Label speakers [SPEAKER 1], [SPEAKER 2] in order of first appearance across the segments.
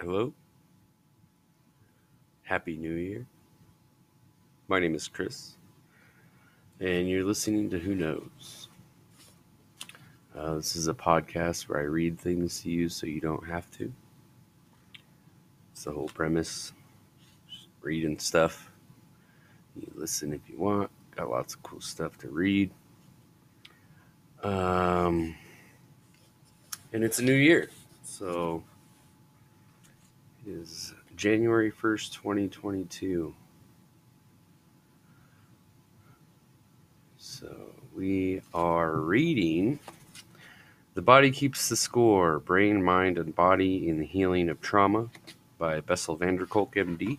[SPEAKER 1] Hello. Happy New Year. My name is Chris, and you're listening to Who Knows. Uh, this is a podcast where I read things to you so you don't have to. It's the whole premise. Just reading stuff. You listen if you want. Got lots of cool stuff to read. Um, and it's a new year. So is January 1st, 2022. So we are reading The Body Keeps the Score Brain, Mind, and Body in the Healing of Trauma by Bessel van der Kolk, MD.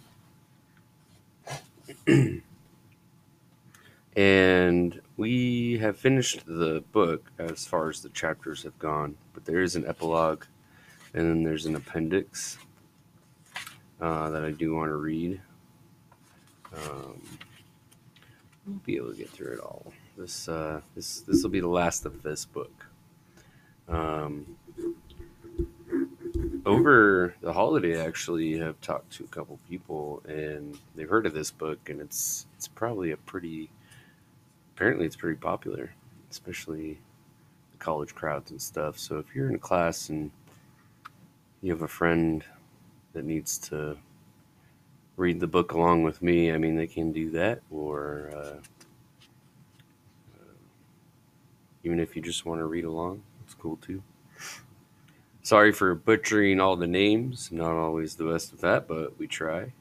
[SPEAKER 1] and we have finished the book as far as the chapters have gone, but there is an epilogue and then there's an appendix uh, that I do want to read. Um, we'll be able to get through it all. This uh, this this will be the last of this book. Um, over the holiday, I actually have talked to a couple people, and they've heard of this book, and it's it's probably a pretty apparently it's pretty popular, especially the college crowds and stuff. So if you're in a class and you have a friend that needs to read the book along with me, I mean, they can do that. Or uh, even if you just want to read along, it's cool too. Sorry for butchering all the names. Not always the best with that, but we try.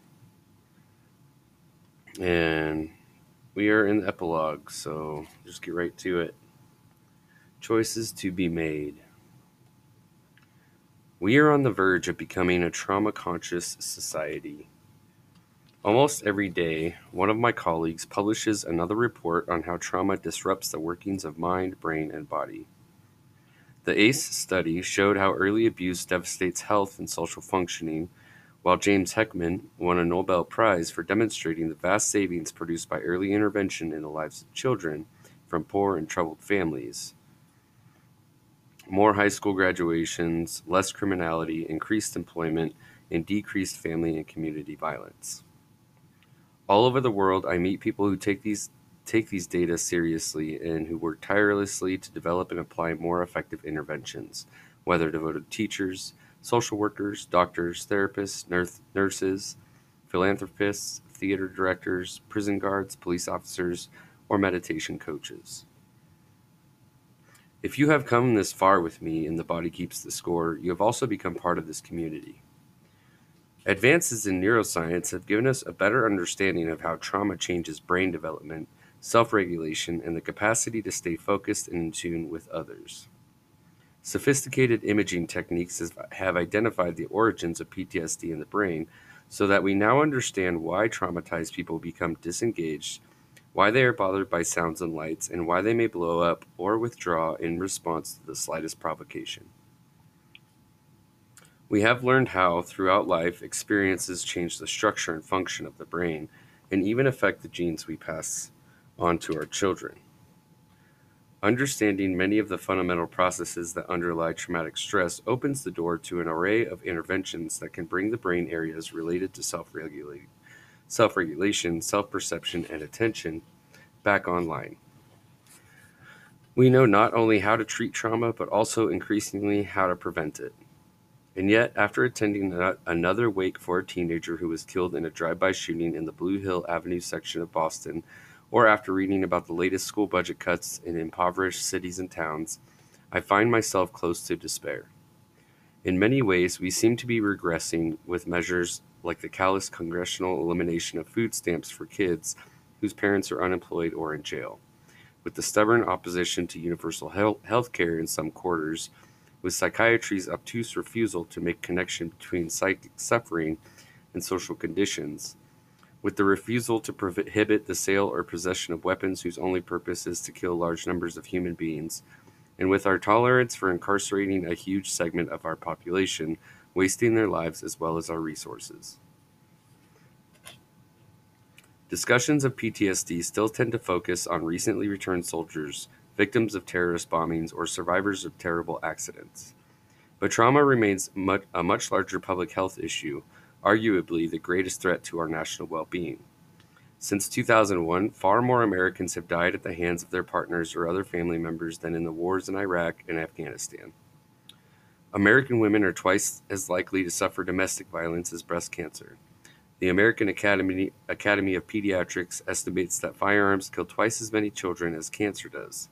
[SPEAKER 1] And we are in the epilogue, so just get right to it. Choices to be made. We are on the verge of becoming a trauma conscious society. Almost every day, one of my colleagues publishes another report on how trauma disrupts the workings of mind, brain, and body. The ACE study showed how early abuse devastates health and social functioning, while James Heckman won a Nobel Prize for demonstrating the vast savings produced by early intervention in the lives of children from poor and troubled families more high school graduations, less criminality, increased employment, and decreased family and community violence. All over the world, I meet people who take these take these data seriously and who work tirelessly to develop and apply more effective interventions, whether devoted teachers, social workers, doctors, therapists, nurse, nurses, philanthropists, theater directors, prison guards, police officers, or meditation coaches. If you have come this far with me and The Body Keeps the Score, you have also become part of this community. Advances in neuroscience have given us a better understanding of how trauma changes brain development, self regulation, and the capacity to stay focused and in tune with others. Sophisticated imaging techniques have identified the origins of PTSD in the brain so that we now understand why traumatized people become disengaged why they are bothered by sounds and lights, and why they may blow up or withdraw in response to the slightest provocation. We have learned how, throughout life, experiences change the structure and function of the brain and even affect the genes we pass on to our children. Understanding many of the fundamental processes that underlie traumatic stress opens the door to an array of interventions that can bring the brain areas related to self regulation self regulation, self perception, and attention back online. We know not only how to treat trauma, but also increasingly how to prevent it. And yet, after attending another wake for a teenager who was killed in a drive by shooting in the Blue Hill Avenue section of Boston, or after reading about the latest school budget cuts in impoverished cities and towns, I find myself close to despair. In many ways, we seem to be regressing with measures like the callous congressional elimination of food stamps for kids whose parents are unemployed or in jail, with the stubborn opposition to universal health care in some quarters, with psychiatry's obtuse refusal to make connection between psychic suffering and social conditions, with the refusal to prohibit the sale or possession of weapons whose only purpose is to kill large numbers of human beings, and with our tolerance for incarcerating a huge segment of our population wasting their lives as well as our resources. Discussions of PTSD still tend to focus on recently returned soldiers, victims of terrorist bombings, or survivors of terrible accidents. But trauma remains much, a much larger public health issue, arguably the greatest threat to our national well being. Since 2001, far more Americans have died at the hands of their partners or other family members than in the wars in Iraq and Afghanistan. American women are twice as likely to suffer domestic violence as breast cancer. The American Academy, Academy of Pediatrics estimates that firearms kill twice as many children as cancer does.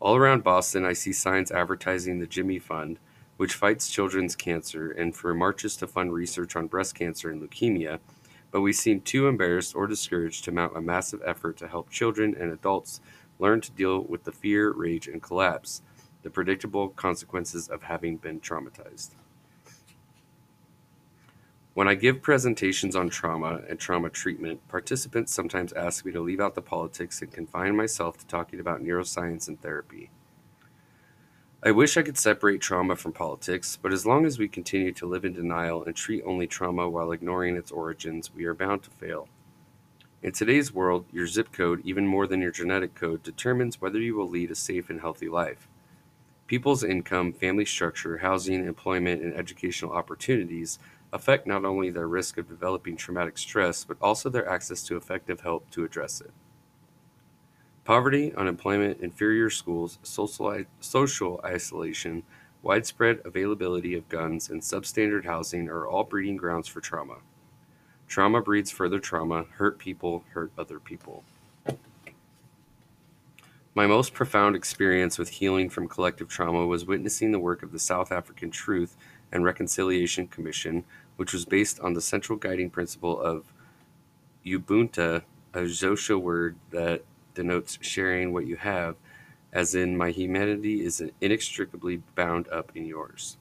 [SPEAKER 1] All around Boston, I see signs advertising the Jimmy Fund, which fights children's cancer, and for marches to fund research on breast cancer and leukemia, but we seem too embarrassed or discouraged to mount a massive effort to help children and adults learn to deal with the fear, rage, and collapse, the predictable consequences of having been traumatized. When I give presentations on trauma and trauma treatment, participants sometimes ask me to leave out the politics and confine myself to talking about neuroscience and therapy. I wish I could separate trauma from politics, but as long as we continue to live in denial and treat only trauma while ignoring its origins, we are bound to fail. In today's world, your zip code, even more than your genetic code, determines whether you will lead a safe and healthy life. People's income, family structure, housing, employment, and educational opportunities affect not only their risk of developing traumatic stress, but also their access to effective help to address it. Poverty, unemployment, inferior schools, social social isolation, widespread availability of guns, and substandard housing are all breeding grounds for trauma. Trauma breeds further trauma, hurt people hurt other people. My most profound experience with healing from collective trauma was witnessing the work of the South African Truth and Reconciliation Commission, which was based on the central guiding principle of Ubuntu, a Xhosa word that denotes sharing what you have, as in, my humanity is inextricably bound up in yours.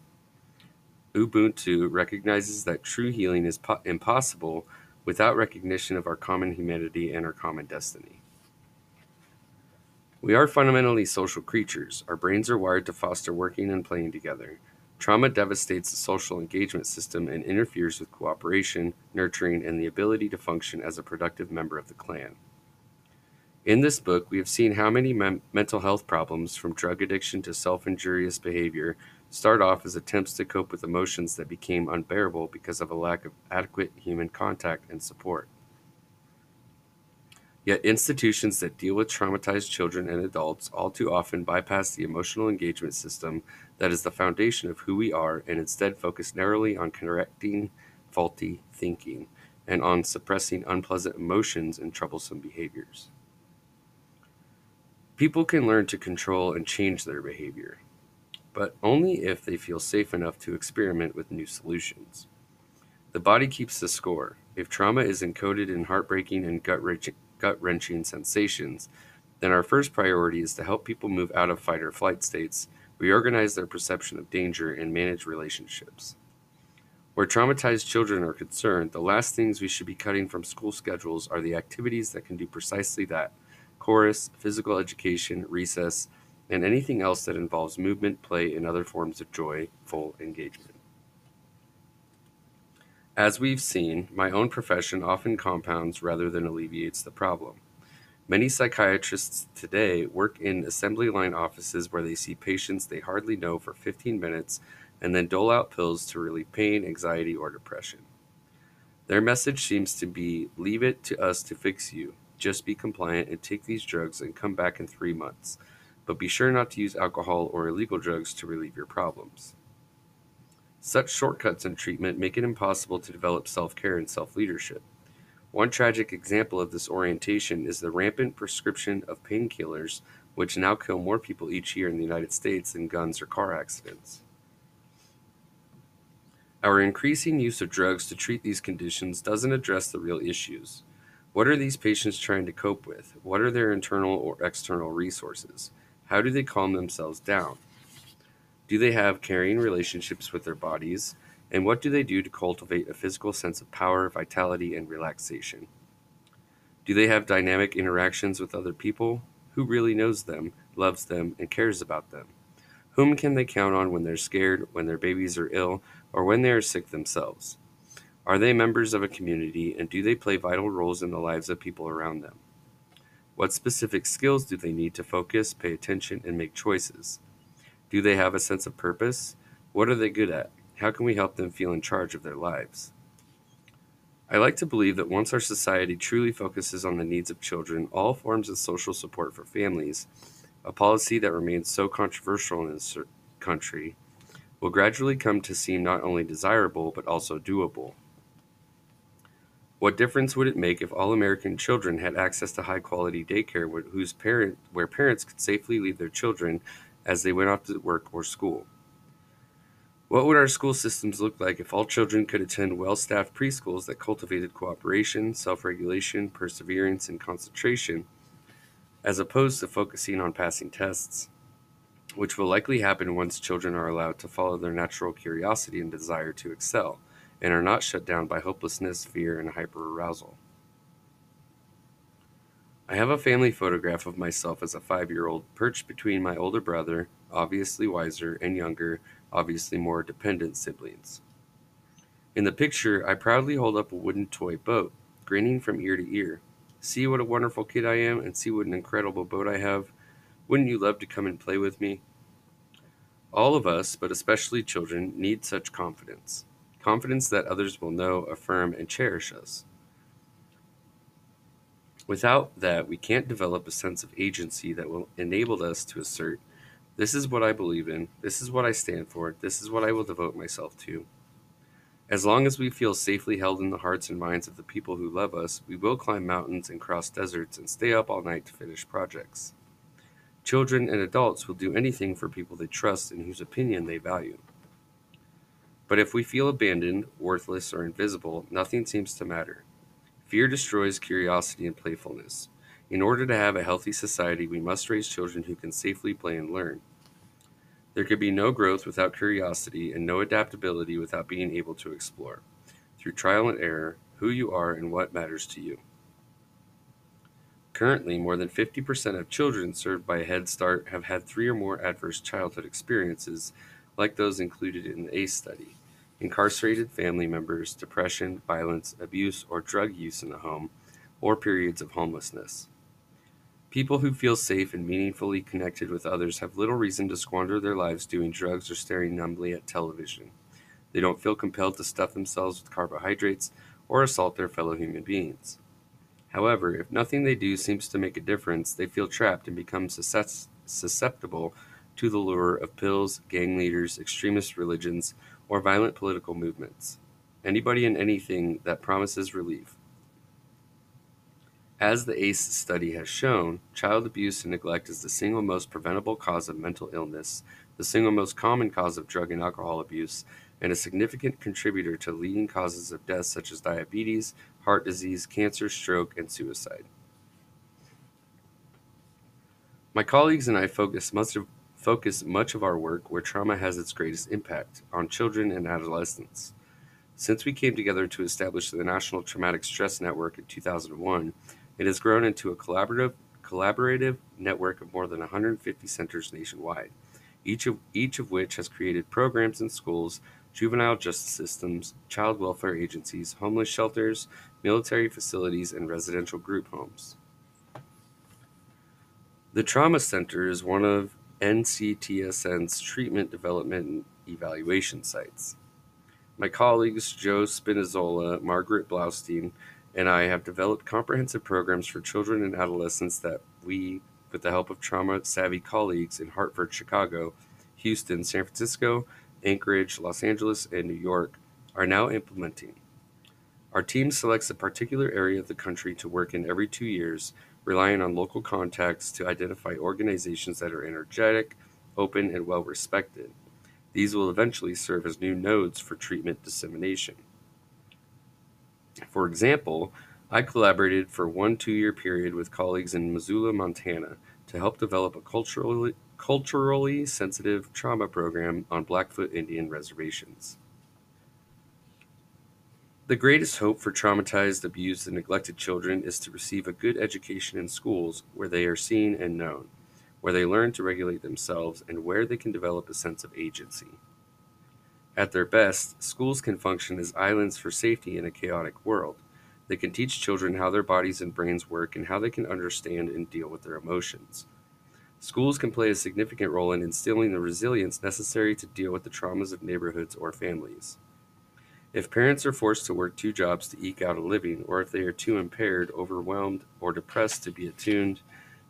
[SPEAKER 1] Ubuntu recognizes that true healing is po- impossible without recognition of our common humanity and our common destiny. We are fundamentally social creatures. Our brains are wired to foster working and playing together. Trauma devastates the social engagement system and interferes with cooperation, nurturing, and the ability to function as a productive member of the clan. In this book, we have seen how many mental health problems, from drug addiction to self injurious behavior, start off as attempts to cope with emotions that became unbearable because of a lack of adequate human contact and support. Yet institutions that deal with traumatized children and adults all too often bypass the emotional engagement system that is the foundation of who we are and instead focus narrowly on correcting faulty thinking and on suppressing unpleasant emotions and troublesome behaviors. People can learn to control and change their behavior, but only if they feel safe enough to experiment with new solutions. The body keeps the score. If trauma is encoded in heartbreaking and gut wrenching sensations, then our first priority is to help people move out of fight or flight states, reorganize their perception of danger, and manage relationships. Where traumatized children are concerned, the last things we should be cutting from school schedules are the activities that can do precisely that chorus, physical education, recess, and anything else that involves movement, play, and other forms of joyful engagement. As we've seen, my own profession often compounds rather than alleviates the problem. Many psychiatrists today work in assembly line offices where they see patients they hardly know for 15 minutes and then dole out pills to relieve pain, anxiety, or depression. Their message seems to be leave it to us to fix you. Just be compliant and take these drugs and come back in three months. But be sure not to use alcohol or illegal drugs to relieve your problems. Such shortcuts in treatment make it impossible to develop self care and self leadership. One tragic example of this orientation is the rampant prescription of painkillers, which now kill more people each year in the United States than guns or car accidents. Our increasing use of drugs to treat these conditions doesn't address the real issues. What are these patients trying to cope with? What are their internal or external resources? How do they calm themselves down? Do they have caring relationships with their bodies? And what do they do to cultivate a physical sense of power, vitality, and relaxation? Do they have dynamic interactions with other people? Who really knows them, loves them, and cares about them? Whom can they count on when they're scared, when their babies are ill, or when they are sick themselves? Are they members of a community, and do they play vital roles in the lives of people around them? What specific skills do they need to focus, pay attention, and make choices? Do they have a sense of purpose? What are they good at? How can we help them feel in charge of their lives? I like to believe that once our society truly focuses on the needs of children, all forms of social support for families, a policy that remains so controversial in this country, will gradually come to seem not only desirable but also doable. What difference would it make if all American children had access to high quality daycare whose parent, where parents could safely leave their children as they went off to work or school? What would our school systems look like if all children could attend well staffed preschools that cultivated cooperation, self regulation, perseverance, and concentration, as opposed to focusing on passing tests, which will likely happen once children are allowed to follow their natural curiosity and desire to excel? And are not shut down by hopelessness, fear, and hyperarousal. I have a family photograph of myself as a five year old perched between my older brother, obviously wiser, and younger, obviously more dependent siblings. In the picture, I proudly hold up a wooden toy boat, grinning from ear to ear. See what a wonderful kid I am, and see what an incredible boat I have. Wouldn't you love to come and play with me? All of us, but especially children, need such confidence confidence that others will know, affirm, and cherish us. Without that, we can't develop a sense of agency that will enable us to assert, This is what I believe in, this is what I stand for, this is what I will devote myself to. As long as we feel safely held in the hearts and minds of the people who love us, we will climb mountains and cross deserts and stay up all night to finish projects. Children and adults will do anything for people they trust and whose opinion they value. But if we feel abandoned, worthless, or invisible, nothing seems to matter. Fear destroys curiosity and playfulness. In order to have a healthy society, we must raise children who can safely play and learn. There could be no growth without curiosity and no adaptability without being able to explore, through trial and error, who you are and what matters to you. Currently, more than 50% of children served by Head Start have had three or more adverse childhood experiences, like those included in the ACE study incarcerated family members, depression, violence, abuse, or drug use in the home, or periods of homelessness. People who feel safe and meaningfully connected with others have little reason to squander their lives doing drugs or staring numbly at television. They don't feel compelled to stuff themselves with carbohydrates or assault their fellow human beings. However, if nothing they do seems to make a difference, they feel trapped and become susceptible to the lure of pills, gang leaders, extremist religions, or violent political movements. Anybody and anything that promises relief. As the ACE study has shown, child abuse and neglect is the single most preventable cause of mental illness, the single most common cause of drug and alcohol abuse, and a significant contributor to leading causes of death such as diabetes, heart disease, cancer, stroke, and suicide. My colleagues and I focus much of focus much of our work where trauma has its greatest impact on children and adolescents. Since we came together to establish the National Traumatic Stress Network in 2001, it has grown into a collaborative, collaborative network of more than 150 centers nationwide, each of, each of which has created programs in schools, juvenile justice systems, child welfare agencies, homeless shelters, military facilities, and residential group homes. The Trauma Center is one of NCTSN's treatment development and evaluation sites. My colleagues Joe Spinazzola, Margaret Blaustein, and I have developed comprehensive programs for children and adolescents that we, with the help of trauma savvy colleagues in Hartford, Chicago, Houston, San Francisco, Anchorage, Los Angeles, and New York, are now implementing. Our team selects a particular area of the country to work in every two years relying on local contacts to identify organizations that are energetic, open, and well respected. These will eventually serve as new nodes for treatment dissemination. For example, I collaborated for one two year period with colleagues in Missoula, Montana to help develop a culturally, culturally sensitive trauma program on Blackfoot Indian reservations. The greatest hope for traumatized, abused, and neglected children is to receive a good education in schools where they are seen and known, where they learn to regulate themselves, and where they can develop a sense of agency. At their best, schools can function as islands for safety in a chaotic world. They can teach children how their bodies and brains work and how they can understand and deal with their emotions. Schools can play a significant role in instilling the resilience necessary to deal with the traumas of neighborhoods or families. If parents are forced to work two jobs to eke out a living, or if they are too impaired, overwhelmed, or depressed to be attuned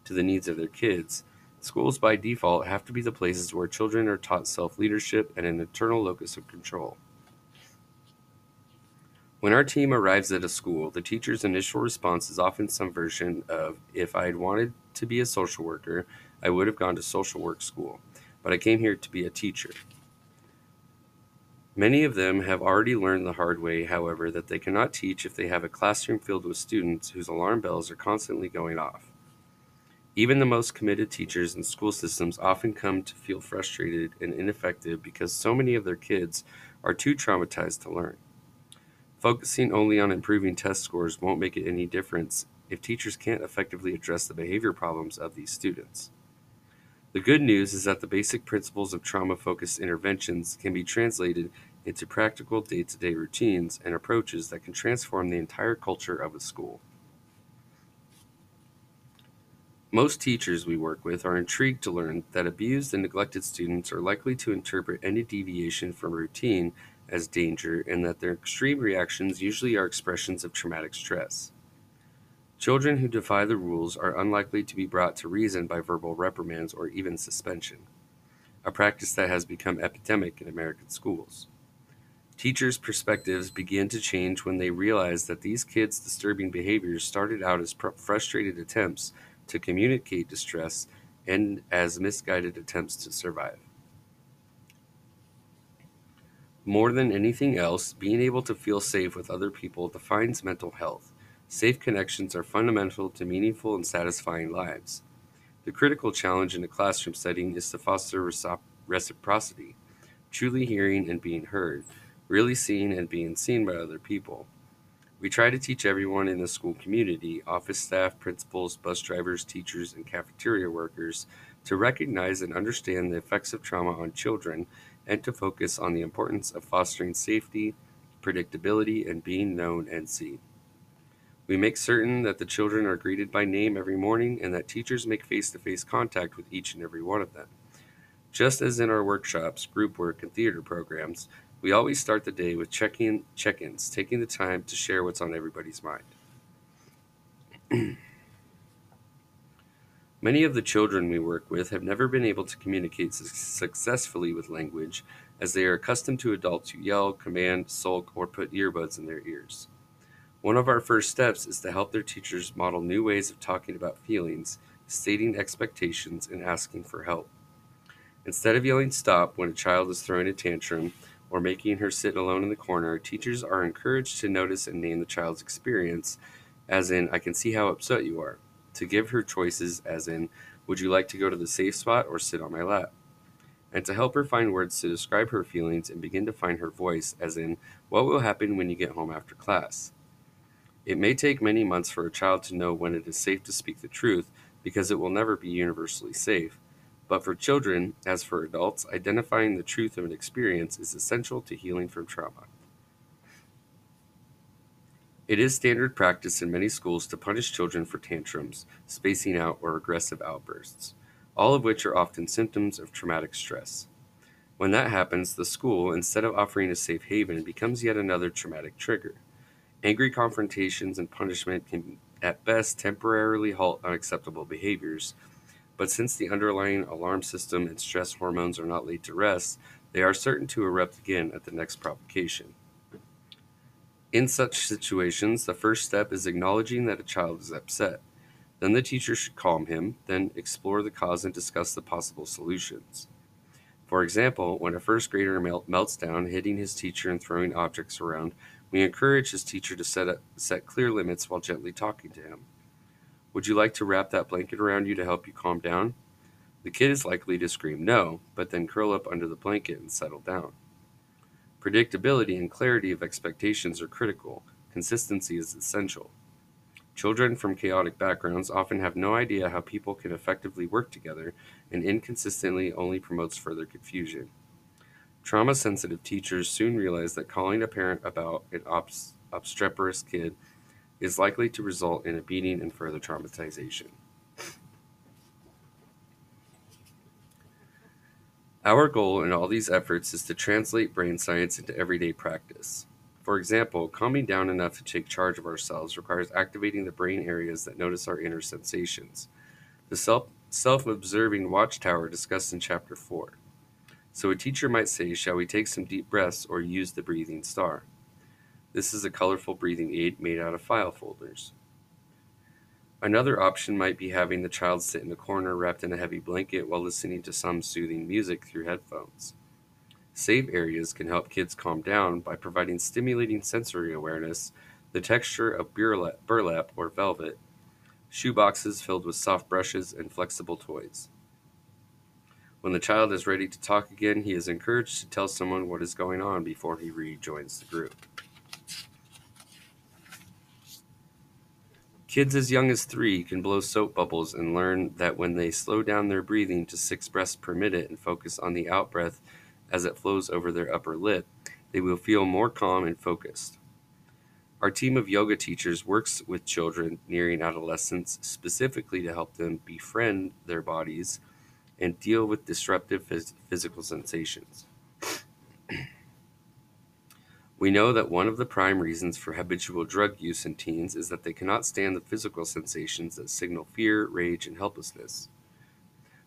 [SPEAKER 1] to the needs of their kids, schools by default have to be the places where children are taught self leadership and an internal locus of control. When our team arrives at a school, the teacher's initial response is often some version of If I had wanted to be a social worker, I would have gone to social work school, but I came here to be a teacher. Many of them have already learned the hard way, however, that they cannot teach if they have a classroom filled with students whose alarm bells are constantly going off. Even the most committed teachers in school systems often come to feel frustrated and ineffective because so many of their kids are too traumatized to learn. Focusing only on improving test scores won't make it any difference if teachers can't effectively address the behavior problems of these students. The good news is that the basic principles of trauma focused interventions can be translated into practical day to day routines and approaches that can transform the entire culture of a school. Most teachers we work with are intrigued to learn that abused and neglected students are likely to interpret any deviation from routine as danger and that their extreme reactions usually are expressions of traumatic stress. Children who defy the rules are unlikely to be brought to reason by verbal reprimands or even suspension, a practice that has become epidemic in American schools. Teachers' perspectives begin to change when they realize that these kids' disturbing behaviors started out as frustrated attempts to communicate distress and as misguided attempts to survive. More than anything else, being able to feel safe with other people defines mental health. Safe connections are fundamental to meaningful and satisfying lives. The critical challenge in a classroom setting is to foster reciprocity, truly hearing and being heard, really seeing and being seen by other people. We try to teach everyone in the school community office staff, principals, bus drivers, teachers, and cafeteria workers to recognize and understand the effects of trauma on children and to focus on the importance of fostering safety, predictability, and being known and seen. We make certain that the children are greeted by name every morning and that teachers make face to face contact with each and every one of them. Just as in our workshops, group work, and theater programs, we always start the day with check-in check-ins, taking the time to share what's on everybody's mind. Many of the children we work with have never been able to communicate su- successfully with language as they are accustomed to adults who yell, command, sulk, or put earbuds in their ears. One of our first steps is to help their teachers model new ways of talking about feelings, stating expectations, and asking for help. Instead of yelling stop when a child is throwing a tantrum, or making her sit alone in the corner, teachers are encouraged to notice and name the child's experience, as in, I can see how upset you are, to give her choices, as in, Would you like to go to the safe spot or sit on my lap? And to help her find words to describe her feelings and begin to find her voice, as in, What will happen when you get home after class? It may take many months for a child to know when it is safe to speak the truth because it will never be universally safe but for children, as for adults, identifying the truth of an experience is essential to healing from trauma. It is standard practice in many schools to punish children for tantrums, spacing out, or aggressive outbursts, all of which are often symptoms of traumatic stress. When that happens, the school, instead of offering a safe haven, becomes yet another traumatic trigger. Angry confrontations and punishment can, at best, temporarily halt unacceptable behaviors, but since the underlying alarm system and stress hormones are not laid to rest, they are certain to erupt again at the next provocation. In such situations, the first step is acknowledging that a child is upset. Then the teacher should calm him, then explore the cause and discuss the possible solutions. For example, when a first grader melts down, hitting his teacher and throwing objects around, we encourage his teacher to set, a, set clear limits while gently talking to him. Would you like to wrap that blanket around you to help you calm down? The kid is likely to scream no, but then curl up under the blanket and settle down. Predictability and clarity of expectations are critical. Consistency is essential. Children from chaotic backgrounds often have no idea how people can effectively work together, and inconsistently only promotes further confusion. Trauma sensitive teachers soon realize that calling a parent about an obstreperous kid is likely to result in a beating and further traumatization. Our goal in all these efforts is to translate brain science into everyday practice. For example, calming down enough to take charge of ourselves requires activating the brain areas that notice our inner sensations. The self observing watchtower discussed in Chapter 4. So a teacher might say, Shall we take some deep breaths or use the breathing star? This is a colorful breathing aid made out of file folders. Another option might be having the child sit in a corner wrapped in a heavy blanket while listening to some soothing music through headphones. Safe areas can help kids calm down by providing stimulating sensory awareness, the texture of burlap or velvet, shoeboxes filled with soft brushes, and flexible toys. When the child is ready to talk again, he is encouraged to tell someone what is going on before he rejoins the group. Kids as young as three can blow soap bubbles and learn that when they slow down their breathing to six breaths per minute and focus on the outbreath as it flows over their upper lip, they will feel more calm and focused. Our team of yoga teachers works with children nearing adolescence specifically to help them befriend their bodies and deal with disruptive phys- physical sensations. We know that one of the prime reasons for habitual drug use in teens is that they cannot stand the physical sensations that signal fear, rage, and helplessness.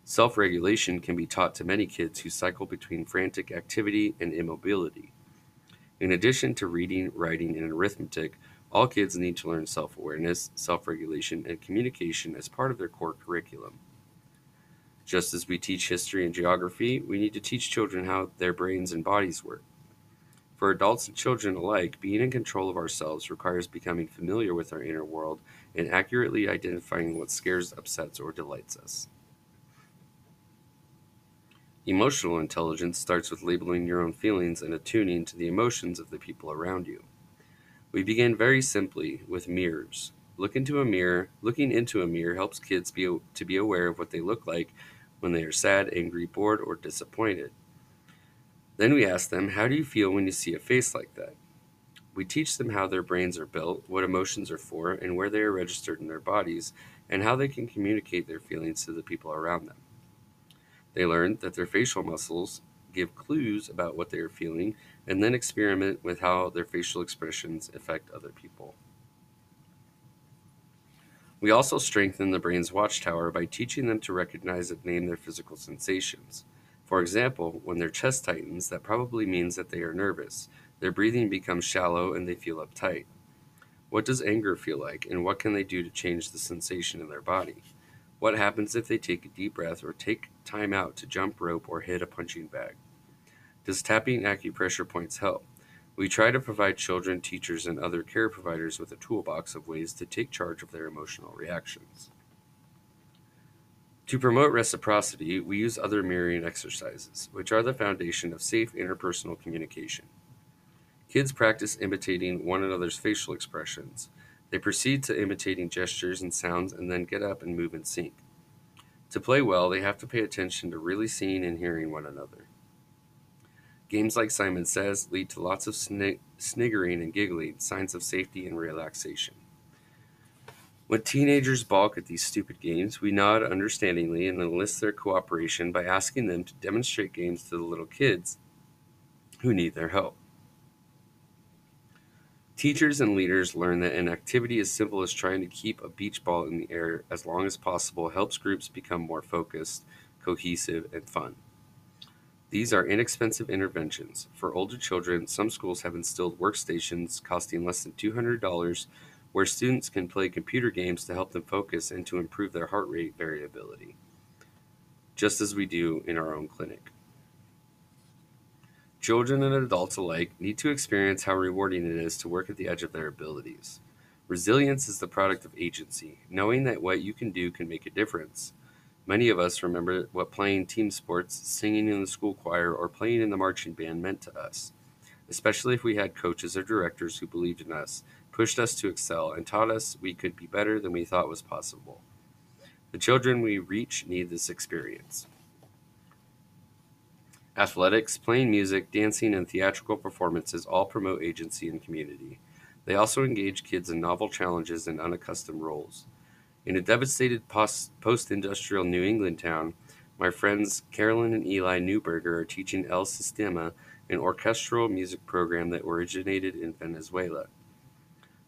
[SPEAKER 1] Self regulation can be taught to many kids who cycle between frantic activity and immobility. In addition to reading, writing, and arithmetic, all kids need to learn self awareness, self regulation, and communication as part of their core curriculum. Just as we teach history and geography, we need to teach children how their brains and bodies work. For adults and children alike, being in control of ourselves requires becoming familiar with our inner world and accurately identifying what scares, upsets, or delights us. Emotional intelligence starts with labeling your own feelings and attuning to the emotions of the people around you. We begin very simply with mirrors. Look into a mirror. Looking into a mirror helps kids be, to be aware of what they look like when they are sad, angry, bored, or disappointed. Then we ask them, How do you feel when you see a face like that? We teach them how their brains are built, what emotions are for, and where they are registered in their bodies, and how they can communicate their feelings to the people around them. They learn that their facial muscles give clues about what they are feeling, and then experiment with how their facial expressions affect other people. We also strengthen the brain's watchtower by teaching them to recognize and name their physical sensations. For example, when their chest tightens, that probably means that they are nervous. Their breathing becomes shallow and they feel uptight. What does anger feel like, and what can they do to change the sensation in their body? What happens if they take a deep breath or take time out to jump rope or hit a punching bag? Does tapping acupressure points help? We try to provide children, teachers, and other care providers with a toolbox of ways to take charge of their emotional reactions. To promote reciprocity, we use other mirroring exercises, which are the foundation of safe interpersonal communication. Kids practice imitating one another's facial expressions. They proceed to imitating gestures and sounds and then get up and move in sync. To play well, they have to pay attention to really seeing and hearing one another. Games like Simon Says lead to lots of snig- sniggering and giggling, signs of safety and relaxation. When teenagers balk at these stupid games, we nod understandingly and enlist their cooperation by asking them to demonstrate games to the little kids who need their help. Teachers and leaders learn that an activity as simple as trying to keep a beach ball in the air as long as possible helps groups become more focused, cohesive, and fun. These are inexpensive interventions. For older children, some schools have instilled workstations costing less than $200 where students can play computer games to help them focus and to improve their heart rate variability, just as we do in our own clinic. Children and adults alike need to experience how rewarding it is to work at the edge of their abilities. Resilience is the product of agency, knowing that what you can do can make a difference. Many of us remember what playing team sports, singing in the school choir, or playing in the marching band meant to us, especially if we had coaches or directors who believed in us pushed us to excel, and taught us we could be better than we thought was possible. The children we reach need this experience. Athletics, playing music, dancing, and theatrical performances all promote agency and community. They also engage kids in novel challenges and unaccustomed roles. In a devastated post industrial New England town, My friends Carolyn and Eli Newberger are teaching El Sistema, an orchestral music program that originated in Venezuela.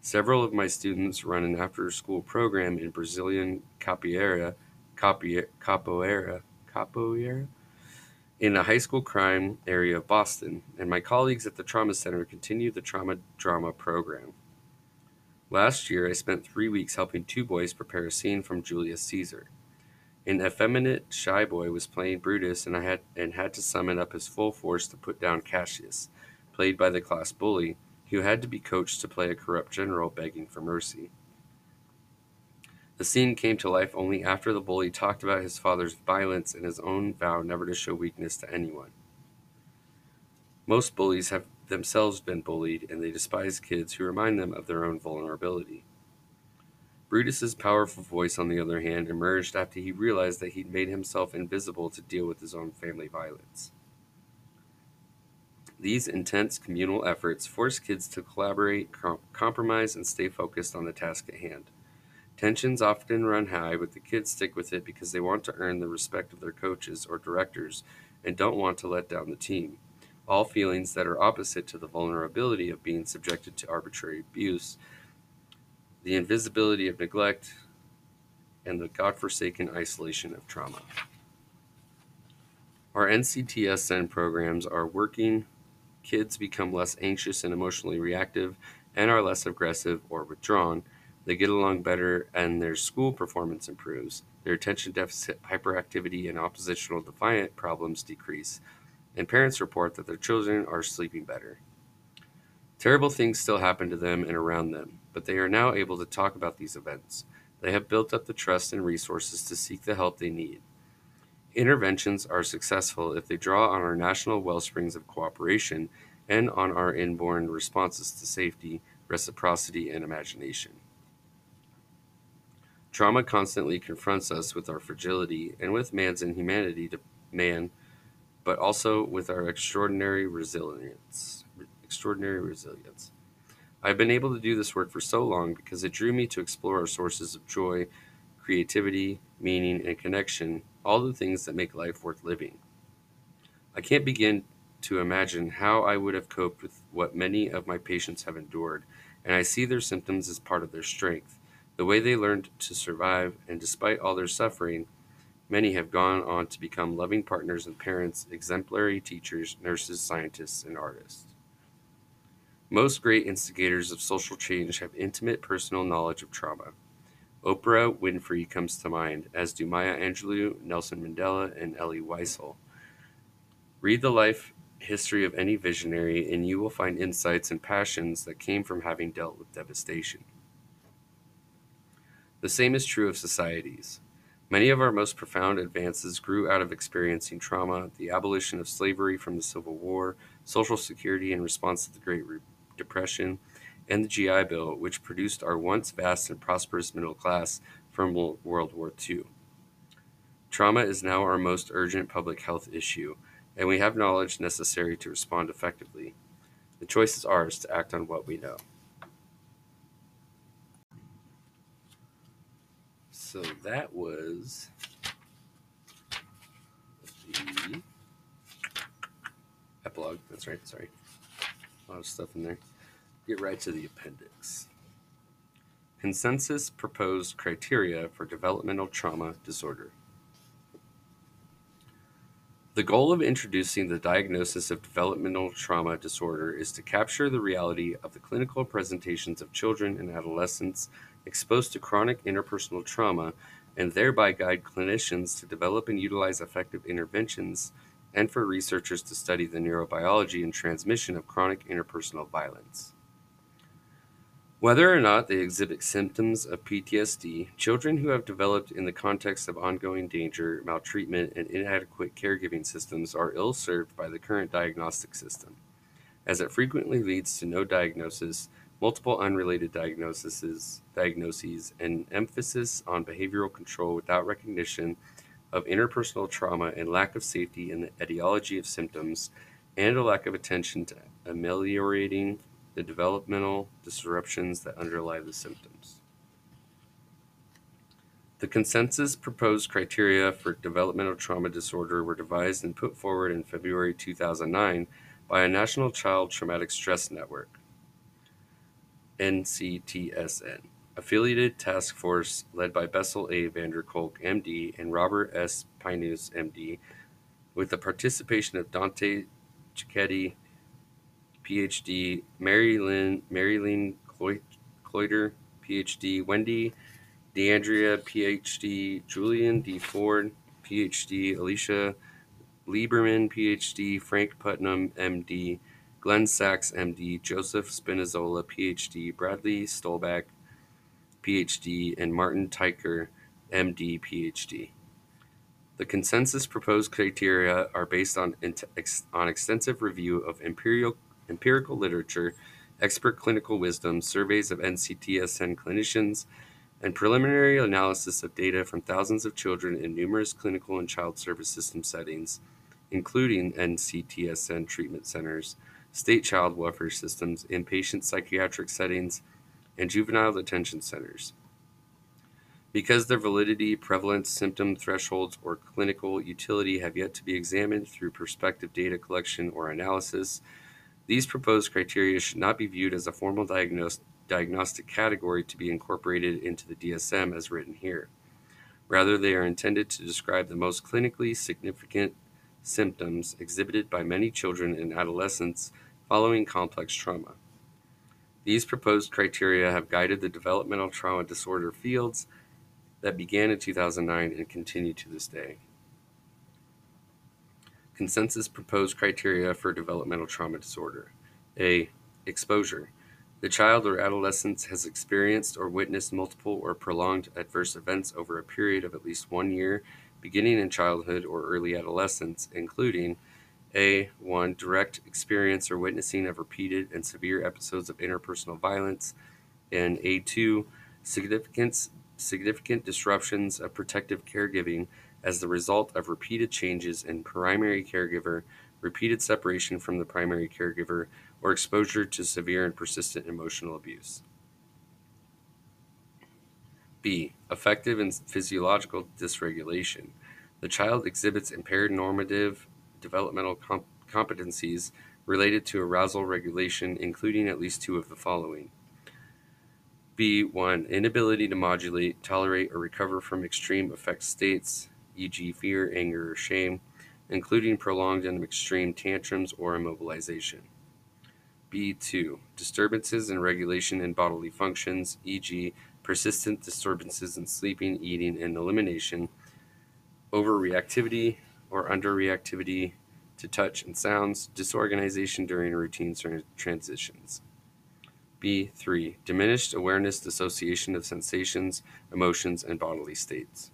[SPEAKER 1] Several of my students run an after school program in Brazilian capoeira, capoeira, capoeira, in a high school crime area of Boston, and my colleagues at the Trauma Center continue the trauma drama program. Last year, I spent three weeks helping two boys prepare a scene from Julius Caesar. An effeminate, shy boy was playing Brutus, and I had and had to summon up his full force to put down Cassius, played by the class bully, who had to be coached to play a corrupt general begging for mercy. The scene came to life only after the bully talked about his father's violence and his own vow never to show weakness to anyone. Most bullies have themselves been bullied, and they despise kids who remind them of their own vulnerability. Brutus's powerful voice, on the other hand, emerged after he realized that he'd made himself invisible to deal with his own family violence. These intense communal efforts force kids to collaborate, com- compromise, and stay focused on the task at hand. Tensions often run high, but the kids stick with it because they want to earn the respect of their coaches or directors and don't want to let down the team. All feelings that are opposite to the vulnerability of being subjected to arbitrary abuse, the invisibility of neglect, and the godforsaken isolation of trauma. Our NCTSN programs are working. Kids become less anxious and emotionally reactive and are less aggressive or withdrawn they get along better and their school performance improves. Their attention deficit hyperactivity and oppositional defiant problems decrease, and parents report that their children are sleeping better. Terrible things still happen to them and around them, but they are now able to talk about these events. They have built up the trust and resources to seek the help they need. Interventions are successful if they draw on our national well springs of cooperation and on our inborn responses to safety, reciprocity, and imagination. Trauma constantly confronts us with our fragility and with man's inhumanity to man, but also with our extraordinary resilience. Extraordinary resilience. I've been able to do this work for so long because it drew me to explore our sources of joy, creativity, meaning, and connection, all the things that make life worth living. I can't begin to imagine how I would have coped with what many of my patients have endured, and I see their symptoms as part of their strength the way they learned to survive, and despite all their suffering, many have gone on to become loving partners and parents, exemplary teachers, nurses, scientists, and artists. Most great instigators of social change have intimate personal knowledge of trauma. Oprah Winfrey comes to mind, as do Maya Angelou, Nelson Mandela, and Elie Wiesel. Read the life history of any visionary, and you will find insights and passions that came from having dealt with devastation. The same is true of societies. Many of our most profound advances grew out of experiencing trauma, the abolition of slavery from the Civil War, Social Security in response to the Great Depression, and the GI Bill, which produced our once vast and prosperous middle class from World War II. Trauma is now our most urgent public health issue, and we have knowledge necessary to respond effectively. The choice is ours to act on what we know. So that was the epilogue. That's right. Sorry. A lot of stuff in there. Get right to the appendix. Consensus proposed criteria for developmental trauma disorder. The goal of introducing the diagnosis of developmental trauma disorder is to capture the reality of the clinical presentations of children and adolescents exposed to chronic interpersonal trauma and thereby guide clinicians to develop and utilize effective interventions and for researchers to study the neurobiology and transmission of chronic interpersonal violence. Whether or not they exhibit symptoms of PTSD, children who have developed in the context of ongoing danger, maltreatment, and inadequate caregiving systems are ill served by the current diagnostic system, as it frequently leads to no diagnosis multiple unrelated diagnoses, diagnoses, and emphasis on behavioral control without recognition of interpersonal trauma and lack of safety in the etiology of symptoms, and a lack of attention to ameliorating the developmental disruptions that underlie the symptoms. The consensus proposed criteria for developmental trauma disorder were devised and put forward in February 2009 by a National Child Traumatic Stress Network, NCTSN, affiliated task force led by Bessel A. van der Vanderkolk, MD, and Robert S. Pynoos, MD, with the participation of Dante Cicchetti, PhD, Marylene, Mary Lynn PhD, Wendy D'Andrea, PhD, Julian D. Ford, PhD, Alicia Lieberman, PhD, Frank Putnam, MD, Glenn Saxe, MD, Joseph Spinazzola, PhD, Bradley Stolbach, PhD, and Martin Teicher, MD, PhD. The consensus proposed criteria are based on, on extensive review of empirical, empirical literature, expert clinical wisdom, surveys of NCTSN clinicians, and preliminary analysis of data from thousands of children in numerous clinical and child service system settings, including NCTSN treatment centers, state child welfare systems, inpatient psychiatric settings, and juvenile detention centers. Because their validity, prevalence, symptom thresholds, or clinical utility have yet to be examined through prospective data collection or analysis, these proposed criteria should not be viewed as a formal diagnos- diagnostic category to be incorporated into the DSM as written here. Rather, they are intended to describe the most clinically significant symptoms exhibited by many children and adolescents following complex trauma. These proposed criteria have guided the developmental trauma disorder fields that began in 2009 and continue to this day. Consensus proposed criteria for developmental trauma disorder. A. Exposure. The child or adolescent has experienced or witnessed multiple or prolonged adverse events over a period of at least one year, beginning in childhood or early adolescence, including a. 1. Direct experience or witnessing of repeated and severe episodes of interpersonal violence, and A. 2. Significant, significant disruptions of protective caregiving as the result of repeated changes in primary caregiver, repeated separation from the primary caregiver, or exposure to severe and persistent emotional abuse. B. Affective and physiological dysregulation. The child exhibits impaired normative developmental comp- competencies related to arousal regulation, including at least two of the following. B1. Inability to modulate, tolerate, or recover from extreme affect states, e.g., fear, anger, or shame, including prolonged and extreme tantrums or immobilization. B2. Disturbances in regulation and bodily functions, e.g., persistent disturbances in sleeping, eating, and elimination, overreactivity or underreactivity to touch and sounds, disorganization during routine transitions. B3. Diminished awareness dissociation of sensations, emotions, and bodily states.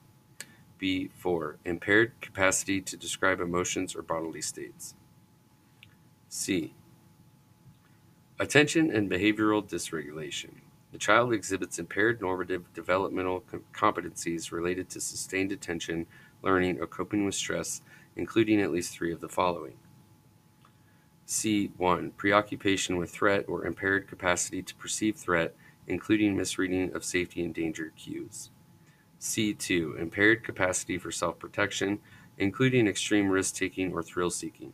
[SPEAKER 1] B4. Impaired capacity to describe emotions or bodily states. C. Attention and behavioral dysregulation. The child exhibits impaired normative developmental competencies related to sustained attention, learning, or coping with stress, including at least three of the following. C1. Preoccupation with threat or impaired capacity to perceive threat, including misreading of safety and danger cues. C2. Impaired capacity for self protection, including extreme risk taking or thrill seeking.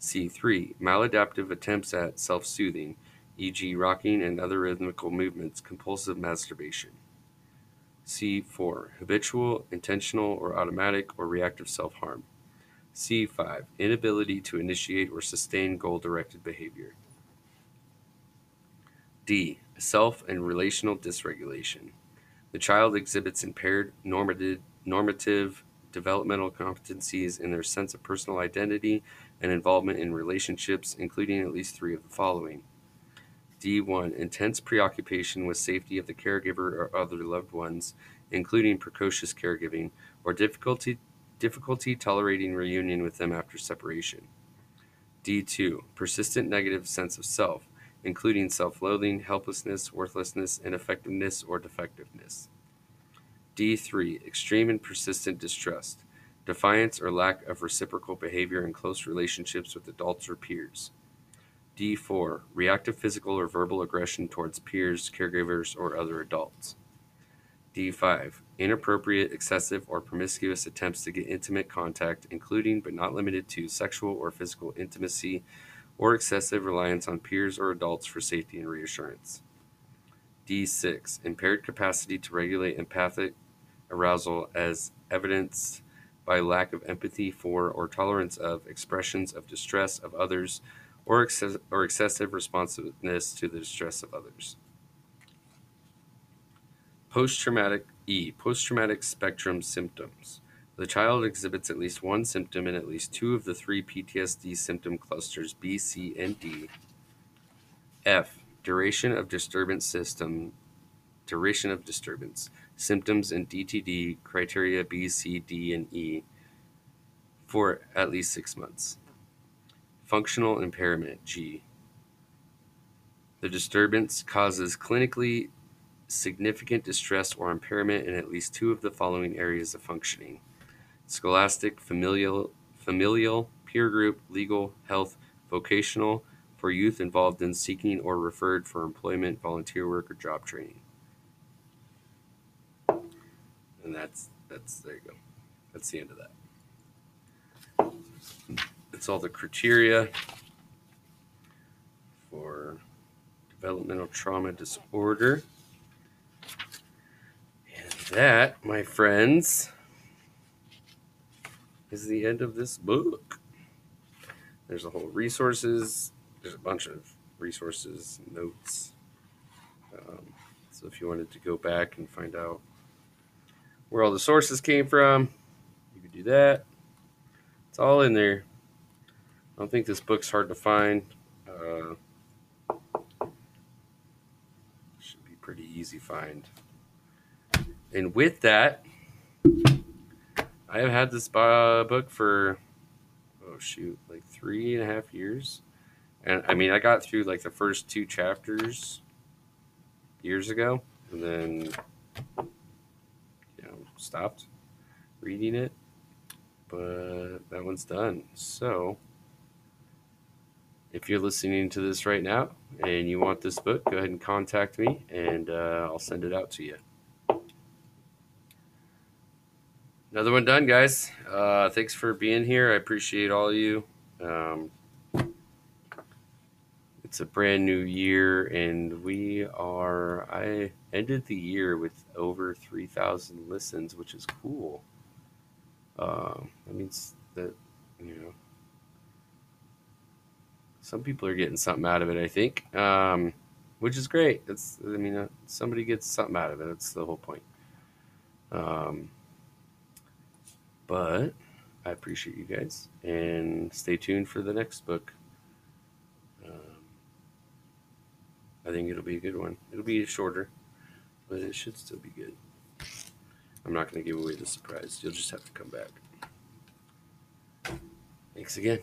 [SPEAKER 1] C3. Maladaptive attempts at self soothing, e.g., rocking and other rhythmical movements, compulsive masturbation. C4. Habitual, intentional, or automatic or reactive self harm. C5. Inability to initiate or sustain goal directed behavior. D. Self and relational dysregulation. The child exhibits impaired normative, normative developmental competencies in their sense of personal identity and involvement in relationships, including at least three of the following. D1. Intense preoccupation with safety of the caregiver or other loved ones, including precocious caregiving, or difficulty, difficulty tolerating reunion with them after separation. D2. Persistent negative sense of self, including self loathing, helplessness, worthlessness, ineffectiveness, or defectiveness. D3. Extreme and persistent distrust, defiance or lack of reciprocal behavior in close relationships with adults or peers. D4. Reactive physical or verbal aggression towards peers, caregivers, or other adults. D5. inappropriate, excessive, or promiscuous attempts to get intimate contact, including but not limited to sexual or physical intimacy, or excessive reliance on peers or adults for safety and reassurance. D6. Impaired capacity to regulate empathic arousal as evidenced by lack of empathy for or tolerance of expressions of distress of others or, or excessive responsiveness to the distress of others. Post traumatic E. Post traumatic spectrum symptoms. The child exhibits at least one symptom in at least two of the three PTSD symptom clusters B, C, and D. F. Duration of disturbance system. Duration of disturbance. Symptoms in DTD criteria B, C, D, and E for at least six months. Functional impairment G. The disturbance causes clinically significant distress or impairment in at least two of the following areas of functioning scholastic, familial, familial, peer group, legal, health, vocational, for youth involved in seeking or referred for employment, volunteer work, or job training. And that's that's there you go. That's the end of that. It's all the criteria for developmental trauma disorder. And that, my friends, is the end of this book. There's a whole resources. There's a bunch of resources, notes. Um, so if you wanted to go back and find out where all the sources came from, you could do that. It's all in there. I don't think this book's hard to find. Uh, should be pretty easy find. And with that, I have had this uh, book for oh shoot, like three and a half years, and I mean I got through like the first two chapters years ago, and then you know stopped reading it, but that one's done. So if you're listening to this right now and you want this book, go ahead and contact me, and uh, I'll send it out to you. Another one done, guys. Uh, thanks for being here. I appreciate all of you. Um, it's a brand new year, and we are. I ended the year with over 3,000 listens, which is cool. Um, that means that, you know, some people are getting something out of it, I think, um, which is great. It's, I mean, uh, somebody gets something out of it. That's the whole point. Um, but I appreciate you guys and stay tuned for the next book. Um, I think it'll be a good one. It'll be shorter, but it should still be good. I'm not going to give away the surprise. You'll just have to come back. Thanks again.